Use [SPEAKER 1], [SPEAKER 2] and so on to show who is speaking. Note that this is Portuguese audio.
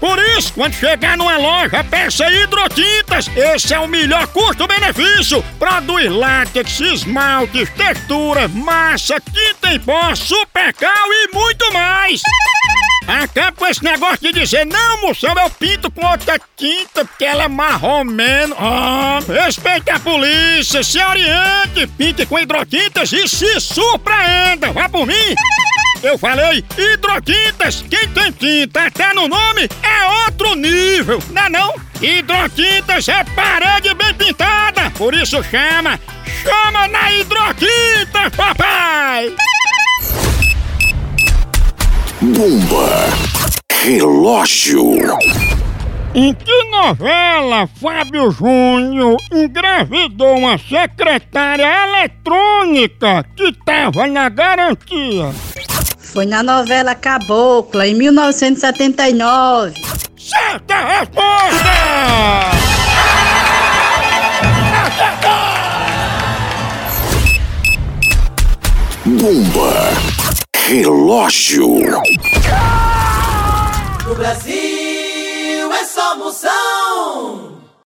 [SPEAKER 1] Por isso, quando chegar numa loja, peça hidrotintas. Esse é o melhor custo-benefício. Produz látex, esmaltes, textura, massa, tinta em pó, supercal e muito mais. Acaba com esse negócio de dizer, não, moção, eu pinto com outra tinta porque ela é marromeno. Ah, respeite a polícia, se oriente, pinte com hidrotintas e se surpreenda. Vá por mim. Eu falei hidrotintas. Quem tem tinta até no nome é outro nível, não é não? Hidrotintas é parede bem pintada, por isso chama, chama na hidrotinta, papai!
[SPEAKER 2] Bomba. Relógio.
[SPEAKER 1] Em que novela Fábio Júnior engravidou uma secretária eletrônica que tava na garantia?
[SPEAKER 3] Foi na novela Cabocla, em 1979.
[SPEAKER 1] Certa resposta!
[SPEAKER 2] Bomba. Relógio.
[SPEAKER 4] No Brasil é só moção.